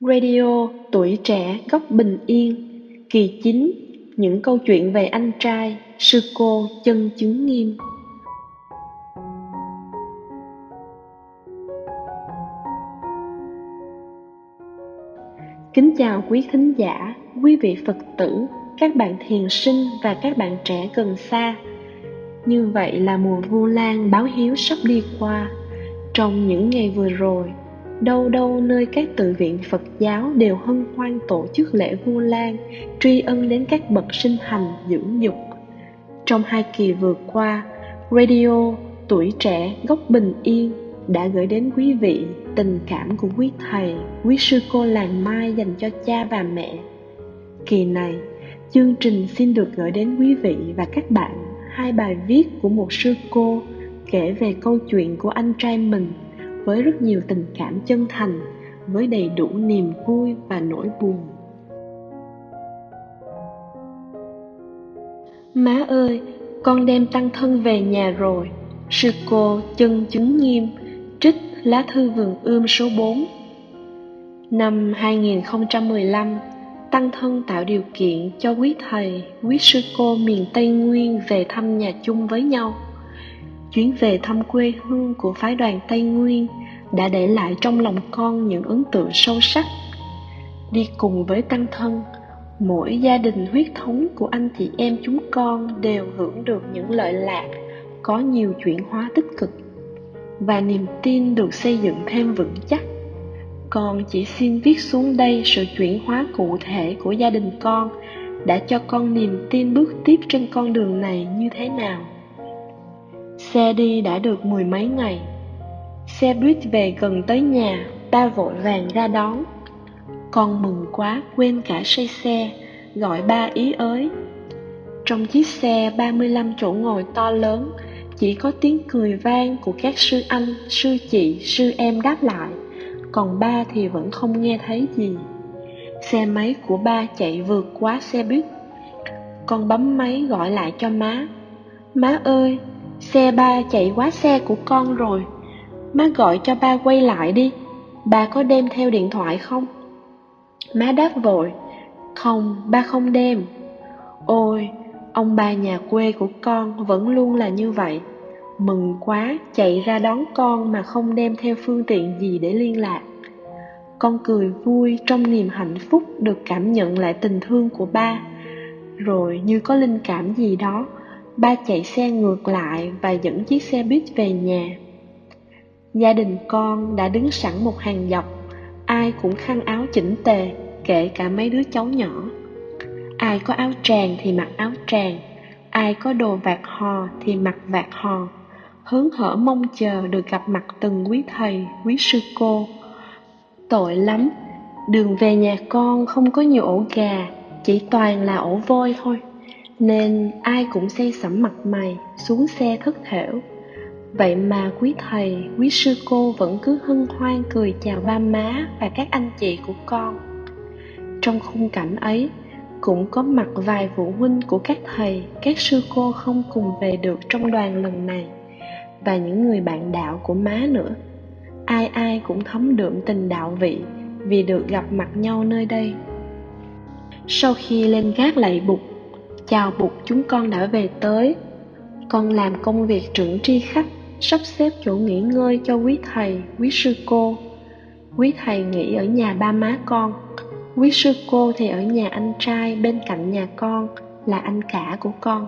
Radio Tuổi Trẻ Góc Bình Yên Kỳ 9 Những câu chuyện về anh trai Sư cô chân chứng nghiêm. Kính chào quý thính giả, quý vị Phật tử, các bạn thiền sinh và các bạn trẻ gần xa. Như vậy là mùa Vu Lan báo hiếu sắp đi qua. Trong những ngày vừa rồi đâu đâu nơi các tự viện Phật giáo đều hân hoan tổ chức lễ Vu Lan, tri ân đến các bậc sinh hành dưỡng dục. Trong hai kỳ vừa qua, Radio Tuổi Trẻ Góc Bình Yên đã gửi đến quý vị tình cảm của quý thầy, quý sư cô làng mai dành cho cha và mẹ. Kỳ này, chương trình xin được gửi đến quý vị và các bạn hai bài viết của một sư cô kể về câu chuyện của anh trai mình với rất nhiều tình cảm chân thành với đầy đủ niềm vui và nỗi buồn. Má ơi con đem tăng thân về nhà rồi. Sư cô chân chứng nghiêm trích lá thư vườn ươm số 4 Năm 2015, Tăng Thân tạo điều kiện cho quý thầy, quý sư cô miền Tây Nguyên về thăm nhà chung với nhau. Chuyến về thăm quê hương của phái đoàn Tây Nguyên đã để lại trong lòng con những ấn tượng sâu sắc. Đi cùng với tăng thân, mỗi gia đình huyết thống của anh chị em chúng con đều hưởng được những lợi lạc, có nhiều chuyển hóa tích cực. Và niềm tin được xây dựng thêm vững chắc. Con chỉ xin viết xuống đây sự chuyển hóa cụ thể của gia đình con đã cho con niềm tin bước tiếp trên con đường này như thế nào xe đi đã được mười mấy ngày Xe buýt về gần tới nhà, ba vội vàng ra đón. Con mừng quá quên cả say xe, gọi ba ý ới. Trong chiếc xe 35 chỗ ngồi to lớn, chỉ có tiếng cười vang của các sư anh, sư chị, sư em đáp lại, còn ba thì vẫn không nghe thấy gì. Xe máy của ba chạy vượt quá xe buýt. Con bấm máy gọi lại cho má. Má ơi, xe ba chạy quá xe của con rồi. Má gọi cho ba quay lại đi. Ba có đem theo điện thoại không? Má đáp vội. Không, ba không đem. Ôi, ông bà nhà quê của con vẫn luôn là như vậy. Mừng quá, chạy ra đón con mà không đem theo phương tiện gì để liên lạc. Con cười vui trong niềm hạnh phúc được cảm nhận lại tình thương của ba. Rồi như có linh cảm gì đó Ba chạy xe ngược lại và dẫn chiếc xe buýt về nhà. Gia đình con đã đứng sẵn một hàng dọc Ai cũng khăn áo chỉnh tề Kể cả mấy đứa cháu nhỏ. Ai có áo tràng thì mặc áo tràng Ai có đồ vạt hò thì mặc vạt hò. Hớn hở mong chờ được gặp mặt từng quý thầy, quý sư cô. Tội lắm Đường về nhà con không có nhiều ổ gà Chỉ toàn là ổ voi thôi. Nên ai cũng say sẩm mặt mày Xuống xe thất thểu Vậy mà quý thầy, quý sư cô vẫn cứ hân hoan cười chào ba má và các anh chị của con. Trong khung cảnh ấy, cũng có mặt vài phụ huynh của các thầy, các sư cô không cùng về được trong đoàn lần này, và những người bạn đạo của má nữa. Ai ai cũng thấm đượm tình đạo vị vì được gặp mặt nhau nơi đây. Sau khi lên gác lạy bục, chào bụt chúng con đã về tới. Con làm công việc trưởng tri khách sắp xếp chỗ nghỉ ngơi cho quý thầy, quý sư cô. Quý thầy nghỉ ở nhà ba má con, quý sư cô thì ở nhà anh trai bên cạnh nhà con là anh cả của con.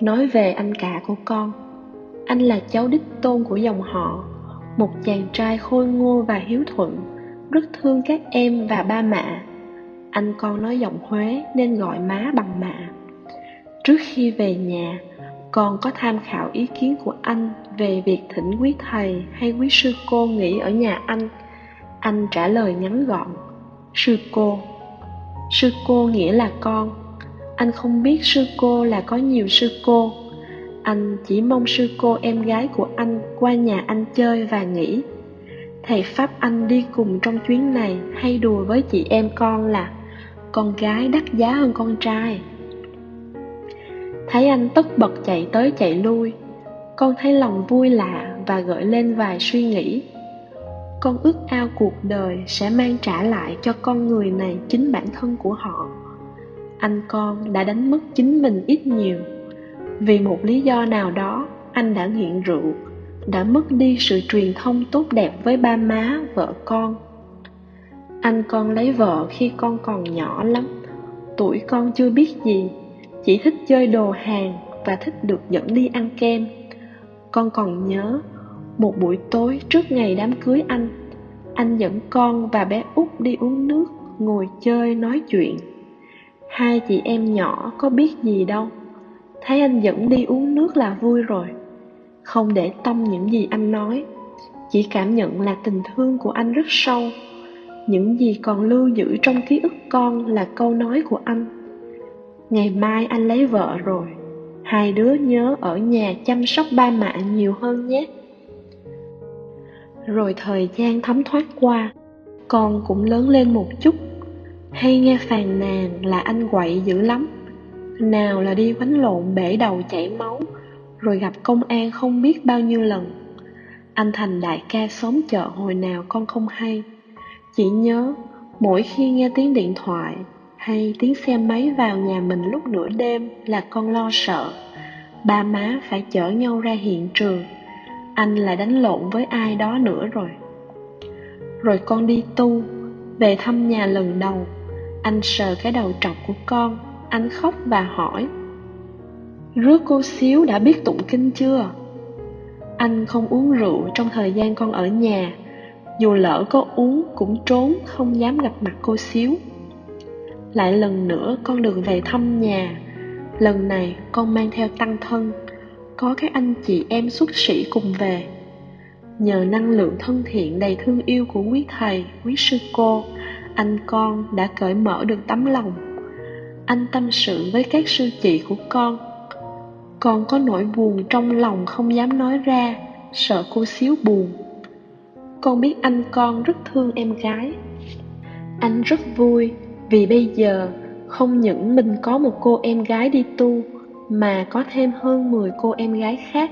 Nói về anh cả của con, anh là cháu đích tôn của dòng họ, một chàng trai khôi ngô và hiếu thuận, rất thương các em và ba mẹ. Anh con nói giọng Huế nên gọi má bằng mẹ Trước khi về nhà, con có tham khảo ý kiến của anh về việc thỉnh quý thầy hay quý sư cô nghỉ ở nhà anh. Anh trả lời ngắn gọn sư cô. Sư cô nghĩa là con. Anh không biết sư cô là có nhiều sư cô. Anh chỉ mong sư cô em gái của anh qua nhà anh chơi và nghỉ. Thầy pháp anh đi cùng trong chuyến này hay đùa với chị em con là con gái đắt giá hơn con trai thấy anh tất bật chạy tới chạy lui. Con thấy lòng vui lạ và gợi lên vài suy nghĩ. Con ước ao cuộc đời sẽ mang trả lại cho con người này chính bản thân của họ. Anh con đã đánh mất chính mình ít nhiều. Vì một lý do nào đó, anh đã nghiện rượu, đã mất đi sự truyền thông tốt đẹp với ba má, vợ con. Anh con lấy vợ khi con còn nhỏ lắm, tuổi con chưa biết gì chỉ thích chơi đồ hàng và thích được dẫn đi ăn kem. Con còn nhớ, một buổi tối trước ngày đám cưới anh anh dẫn con và bé út đi uống nước, ngồi chơi nói chuyện. Hai chị em nhỏ có biết gì đâu. Thấy anh dẫn đi uống nước là vui rồi. Không để tâm những gì anh nói, chỉ cảm nhận là tình thương của anh rất sâu. Những gì còn lưu giữ trong ký ức con là câu nói của anh ngày mai anh lấy vợ rồi. Hai đứa nhớ ở nhà chăm sóc ba mẹ nhiều hơn nhé. Rồi thời gian thấm thoát qua, con cũng lớn lên một chút. Hay nghe phàn nàn là anh quậy dữ lắm. Nào là đi quánh lộn bể đầu chảy máu, rồi gặp công an không biết bao nhiêu lần. Anh thành đại ca xóm chợ hồi nào con không hay. Chỉ nhớ, mỗi khi nghe tiếng điện thoại hay tiếng xe máy vào nhà mình lúc nửa đêm là con lo sợ. Ba má phải chở nhau ra hiện trường. Anh lại đánh lộn với ai đó nữa rồi. Rồi con đi tu, về thăm nhà lần đầu. Anh sờ cái đầu trọc của con, anh khóc và hỏi rước cô xíu đã biết tụng kinh chưa? Anh không uống rượu trong thời gian con ở nhà. Dù lỡ có uống cũng trốn, không dám gặp mặt cô xíu lại lần nữa con được về thăm nhà. Lần này con mang theo tăng thân, có các anh chị em xuất sĩ cùng về. Nhờ năng lượng thân thiện đầy thương yêu của quý thầy, quý sư cô, anh con đã cởi mở được tấm lòng. Anh tâm sự với các sư chị của con. Con có nỗi buồn trong lòng không dám nói ra, sợ cô xíu buồn. Con biết anh con rất thương em gái. Anh rất vui vì bây giờ, không những mình có một cô em gái đi tu, mà có thêm hơn 10 cô em gái khác.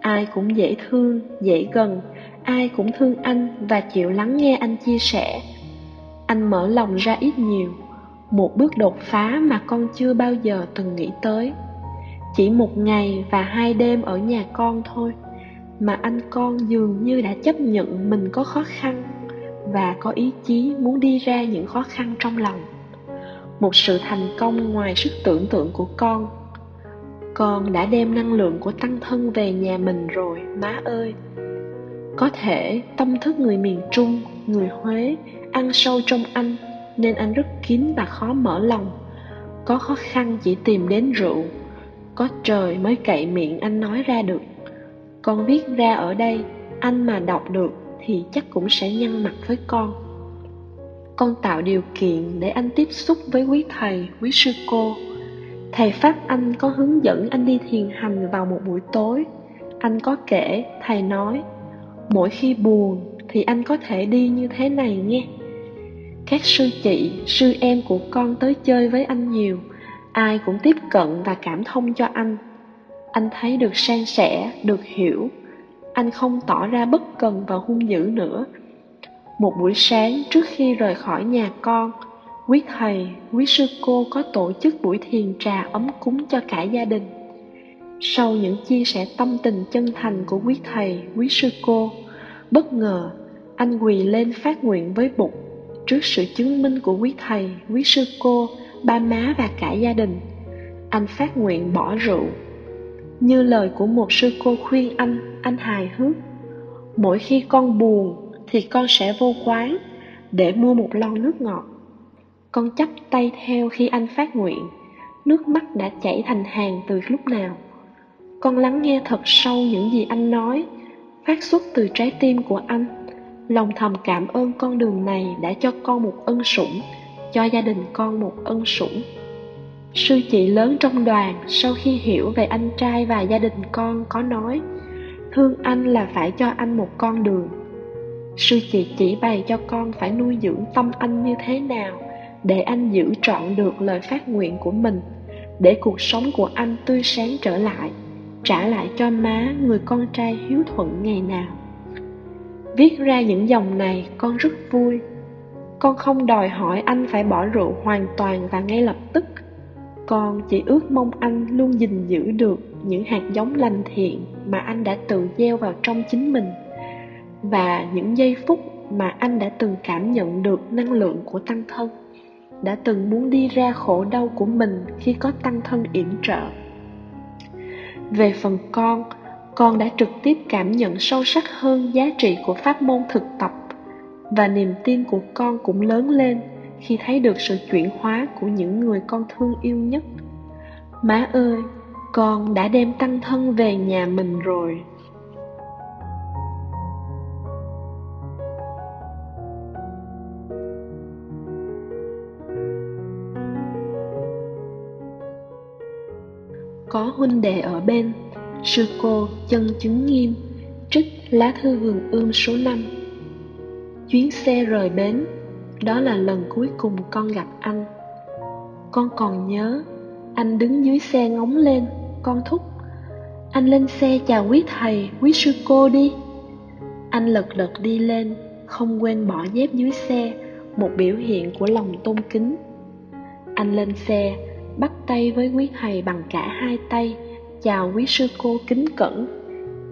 Ai cũng dễ thương, dễ gần, ai cũng thương anh và chịu lắng nghe anh chia sẻ. Anh mở lòng ra ít nhiều, một bước đột phá mà con chưa bao giờ từng nghĩ tới. Chỉ một ngày và hai đêm ở nhà con thôi, mà anh con dường như đã chấp nhận mình có khó khăn và có ý chí muốn đi ra những khó khăn trong lòng. Một sự thành công ngoài sức tưởng tượng của con. Con đã đem năng lượng của tăng thân về nhà mình rồi, má ơi. Có thể tâm thức người miền trung, người huế ăn sâu trong anh nên anh rất kín và khó mở lòng. Có khó khăn chỉ tìm đến rượu, có trời mới cậy miệng anh nói ra được. Con viết ra ở đây, anh mà đọc được thì chắc cũng sẽ nhăn mặt với con. Con tạo điều kiện để anh tiếp xúc với quý thầy, quý sư cô. Thầy pháp anh có hướng dẫn anh đi thiền hành vào một buổi tối. Anh có kể, thầy nói, mỗi khi buồn thì anh có thể đi như thế này nghe các sư chị, sư em của con tới chơi với anh nhiều. Ai cũng tiếp cận và cảm thông cho anh. Anh thấy được san sẻ, được hiểu anh không tỏ ra bất cần và hung dữ nữa. Một buổi sáng trước khi rời khỏi nhà con quý thầy quý sư cô có tổ chức buổi thiền trà ấm cúng cho cả gia đình. Sau những chia sẻ tâm tình chân thành của quý thầy quý sư cô, bất ngờ anh quỳ lên phát nguyện với bụt trước sự chứng minh của quý thầy quý sư cô, ba má và cả gia đình. Anh phát nguyện bỏ rượu như lời của một sư cô khuyên anh anh hài hước. Mỗi khi con buồn thì con sẽ vô quán để mua một lon nước ngọt. Con chắp tay theo khi anh phát nguyện, nước mắt đã chảy thành hàng từ lúc nào. Con lắng nghe thật sâu những gì anh nói, phát xuất từ trái tim của anh. Lòng thầm cảm ơn con đường này đã cho con một ân sủng, cho gia đình con một ân sủng sư chị lớn trong đoàn, sau khi hiểu về anh trai và gia đình con, có nói, thương anh là phải cho anh một con đường. Sư chị chỉ bày cho con phải nuôi dưỡng tâm anh như thế nào, để anh giữ trọn được lời phát nguyện của mình, để cuộc sống của anh tươi sáng trở lại, trả lại cho má người con trai hiếu thuận ngày nào. Viết ra những dòng này, con rất vui. Con không đòi hỏi anh phải bỏ rượu hoàn toàn và ngay lập tức con chỉ ước mong anh luôn gìn giữ được những hạt giống lành thiện mà anh đã tự gieo vào trong chính mình, và những giây phút mà anh đã từng cảm nhận được năng lượng của tăng thân, đã từng muốn đi ra khổ đau của mình khi có tăng thân yểm trợ. Về phần con con đã trực tiếp cảm nhận sâu sắc hơn giá trị của pháp môn thực tập, và niềm tin của con cũng lớn lên khi thấy được sự chuyển hóa của những người con thương yêu nhất. Má ơi, con đã đem tăng thân về nhà mình rồi. Có huynh đệ ở bên, sư cô chân chứng nghiêm, trích lá thư vườn ươm số 5 chuyến xe rời bến đó là lần cuối cùng con gặp anh. Con còn nhớ, anh đứng dưới xe ngóng lên, con thúc, anh lên xe chào quý thầy, quý sư cô đi. Anh lật đật đi lên, không quên bỏ dép dưới xe, một biểu hiện của lòng tôn kính. Anh lên xe, bắt tay với quý thầy bằng cả hai tay, chào quý sư cô kính cẩn.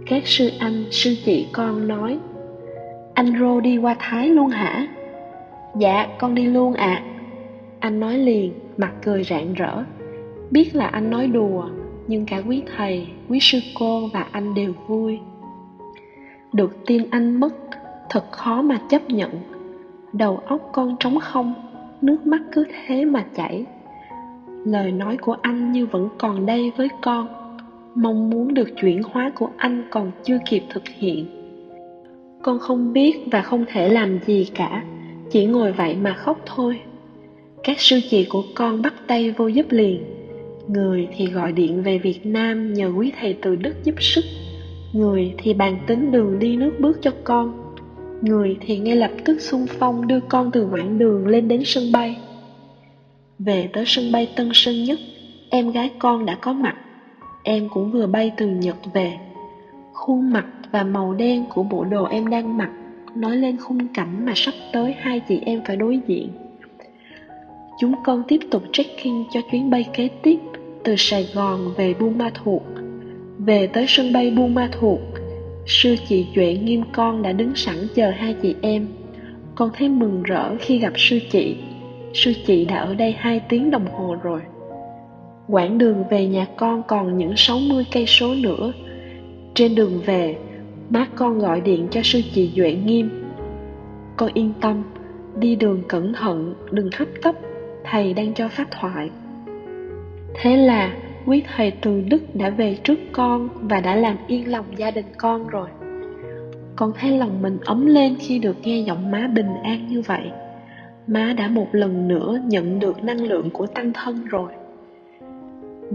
Các sư anh, sư chị con nói, anh rô đi qua thái luôn hả? Dạ con đi luôn ạ. À. anh nói liền, mặt cười rạng rỡ. Biết là anh nói đùa, nhưng cả quý thầy, quý sư cô và anh đều vui. Được tin anh mất, thật khó mà chấp nhận. Đầu óc con trống không, nước mắt cứ thế mà chảy. Lời nói của anh như vẫn còn đây với con. Mong muốn được chuyển hóa của anh còn chưa kịp thực hiện. Con không biết và không thể làm gì cả chỉ ngồi vậy mà khóc thôi. Các sư chị của con bắt tay vô giúp liền. Người thì gọi điện về việt nam nhờ quý thầy từ đức giúp sức. Người thì bàn tính đường đi nước bước cho con. Người thì ngay lập tức xung phong đưa con từ quãng đường lên đến sân bay. Về tới sân bay tân sơn nhất, em gái con đã có mặt. Em cũng vừa bay từ nhật về. Khuôn mặt và màu đen của bộ đồ em đang mặc nói lên khung cảnh mà sắp tới hai chị em phải đối diện. Chúng con tiếp tục check-in cho chuyến bay kế tiếp từ sài gòn về buôn ma thuột. Về tới sân bay buôn ma thuột, sư chị duệ nghiêm con đã đứng sẵn chờ hai chị em. Con thấy mừng rỡ khi gặp sư chị. Sư chị đã ở đây hai tiếng đồng hồ rồi. Quãng đường về nhà con còn những 60 cây số nữa. Trên đường về má con gọi điện cho sư chị duệ nghiêm. Con yên tâm, đi đường cẩn thận, đừng hấp tấp, thầy đang cho pháp thoại. Thế là quý thầy từ đức đã về trước con và đã làm yên lòng gia đình con rồi. Con thấy lòng mình ấm lên khi được nghe giọng má bình an như vậy. Má đã một lần nữa nhận được năng lượng của tăng thân rồi.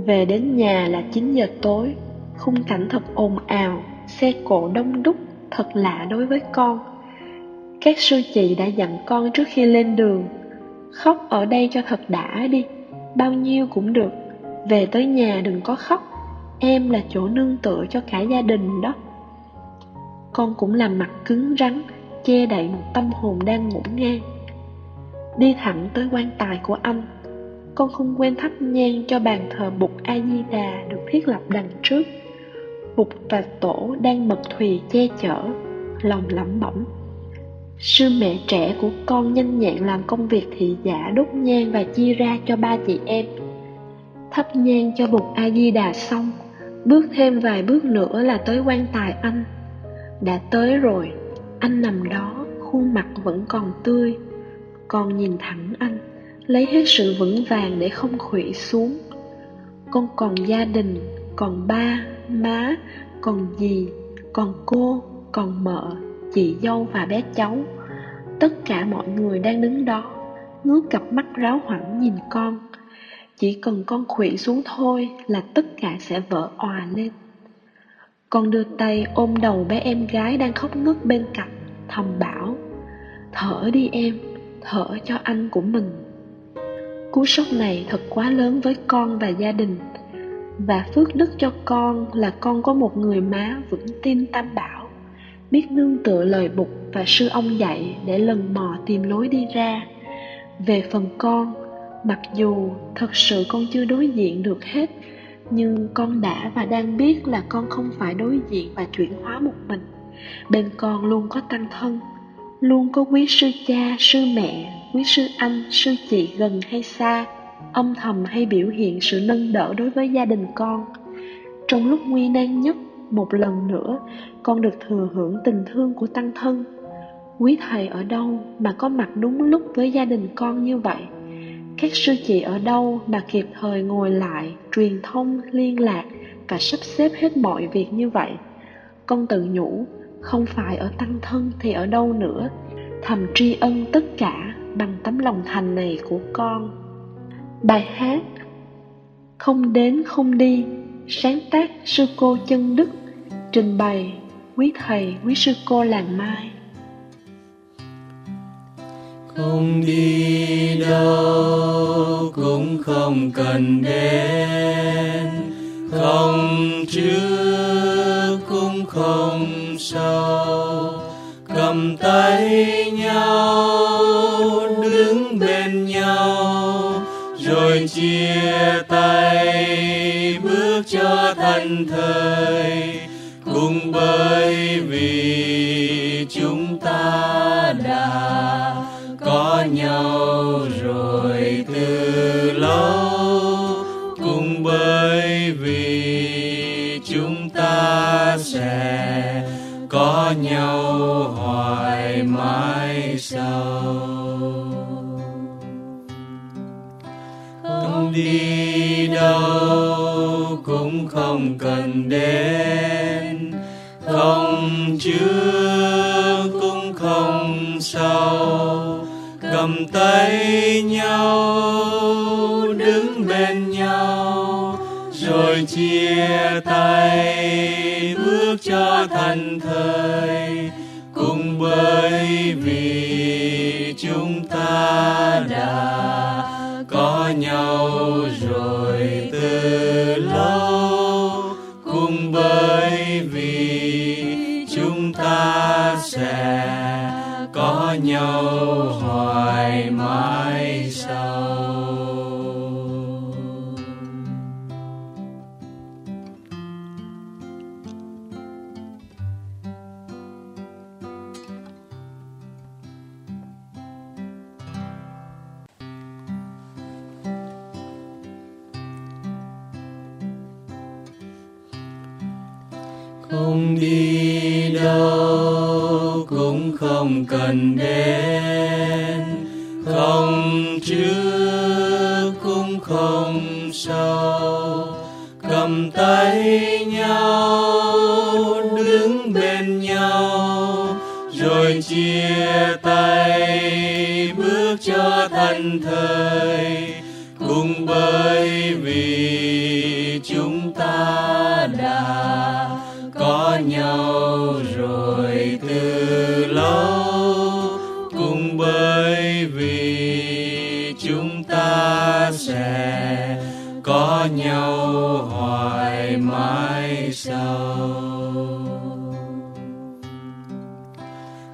Về đến nhà là 9 giờ tối, khung cảnh thật ồn ào xe cộ đông đúc, thật lạ đối với con. Các sư chị đã dặn con trước khi lên đường, khóc ở đây cho thật đã đi, bao nhiêu cũng được, về tới nhà đừng có khóc, em là chỗ nương tựa cho cả gia đình đó. Con cũng làm mặt cứng rắn, che đậy một tâm hồn đang ngủ ngang. Đi thẳng tới quan tài của anh, con không quên thắp nhang cho bàn thờ bụt a di đà được thiết lập đằng trước bụt và tổ đang mật thùy che chở, lòng lẩm bẩm. Sư mẹ trẻ của con nhanh nhẹn làm công việc thị giả đốt nhang và chia ra cho ba chị em. Thắp nhang cho bụt a di đà xong, bước thêm vài bước nữa là tới quan tài anh. Đã tới rồi, anh nằm đó, khuôn mặt vẫn còn tươi. Con nhìn thẳng anh, lấy hết sự vững vàng để không khuỵu xuống. Con còn gia đình, còn ba má, còn dì, còn cô, còn mợ, chị dâu và bé cháu. Tất cả mọi người đang đứng đó, ngước cặp mắt ráo hoảng nhìn con. Chỉ cần con khuỵu xuống thôi là tất cả sẽ vỡ òa lên. Con đưa tay ôm đầu bé em gái đang khóc ngất bên cạnh, thầm bảo, thở đi em, thở cho anh của mình. Cú sốc này thật quá lớn với con và gia đình và phước đức cho con là con có một người má vững tin tam bảo, biết nương tựa lời bục và sư ông dạy để lần mò tìm lối đi ra. Về phần con, mặc dù thật sự con chưa đối diện được hết, nhưng con đã và đang biết là con không phải đối diện và chuyển hóa một mình. Bên con luôn có tăng thân, luôn có quý sư cha, sư mẹ, quý sư anh, sư chị gần hay xa âm thầm hay biểu hiện sự nâng đỡ đối với gia đình con. Trong lúc nguy nan nhất, một lần nữa, con được thừa hưởng tình thương của tăng thân. Quý thầy ở đâu mà có mặt đúng lúc với gia đình con như vậy? Các sư chị ở đâu mà kịp thời ngồi lại, truyền thông, liên lạc và sắp xếp hết mọi việc như vậy? Con tự nhủ, không phải ở tăng thân thì ở đâu nữa. Thầm tri ân tất cả bằng tấm lòng thành này của con bài hát không đến không đi, sáng tác sư cô chân đức, trình bày quý thầy, quý sư cô làng mai. Không đi đâu, cũng không cần đến. Không trước cũng không sau. Cầm tay chia tay, bước cho thân thời. Cùng bởi vì chúng ta đã có nhau rồi từ lâu. Cùng bởi vì chúng ta sẽ có nhau hoài mãi sau. Đi đâu cũng không cần đến. Không trước cũng không sau, cầm tay nhau, đứng bên nhau, rồi chia tay bước cho thành thời. Cùng bởi vì chúng ta đã nhau không đi đâu, cũng không cần đến. Không trước, cũng không sau. Cầm tay nhau, đứng bên nhau, rồi chia tay bước cho thành thời. Chúng ta sẽ có nhau hoài mãi sau.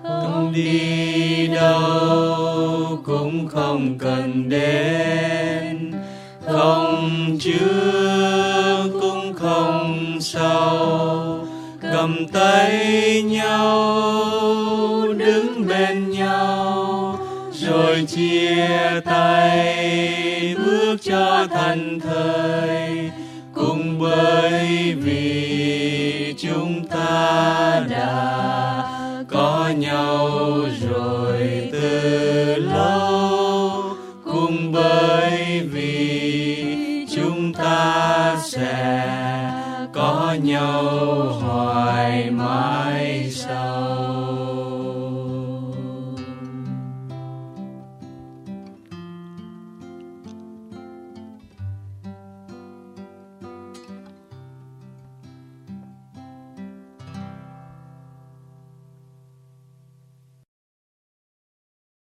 Không đi đâu cũng không cần đến, không trước cũng không sau. Cầm tay nhau rồi chia tay, bước cho thành thời. Cùng bởi vì chúng ta đã có nhau rồi từ lâu. Cùng bởi vì chúng ta sẽ có nhau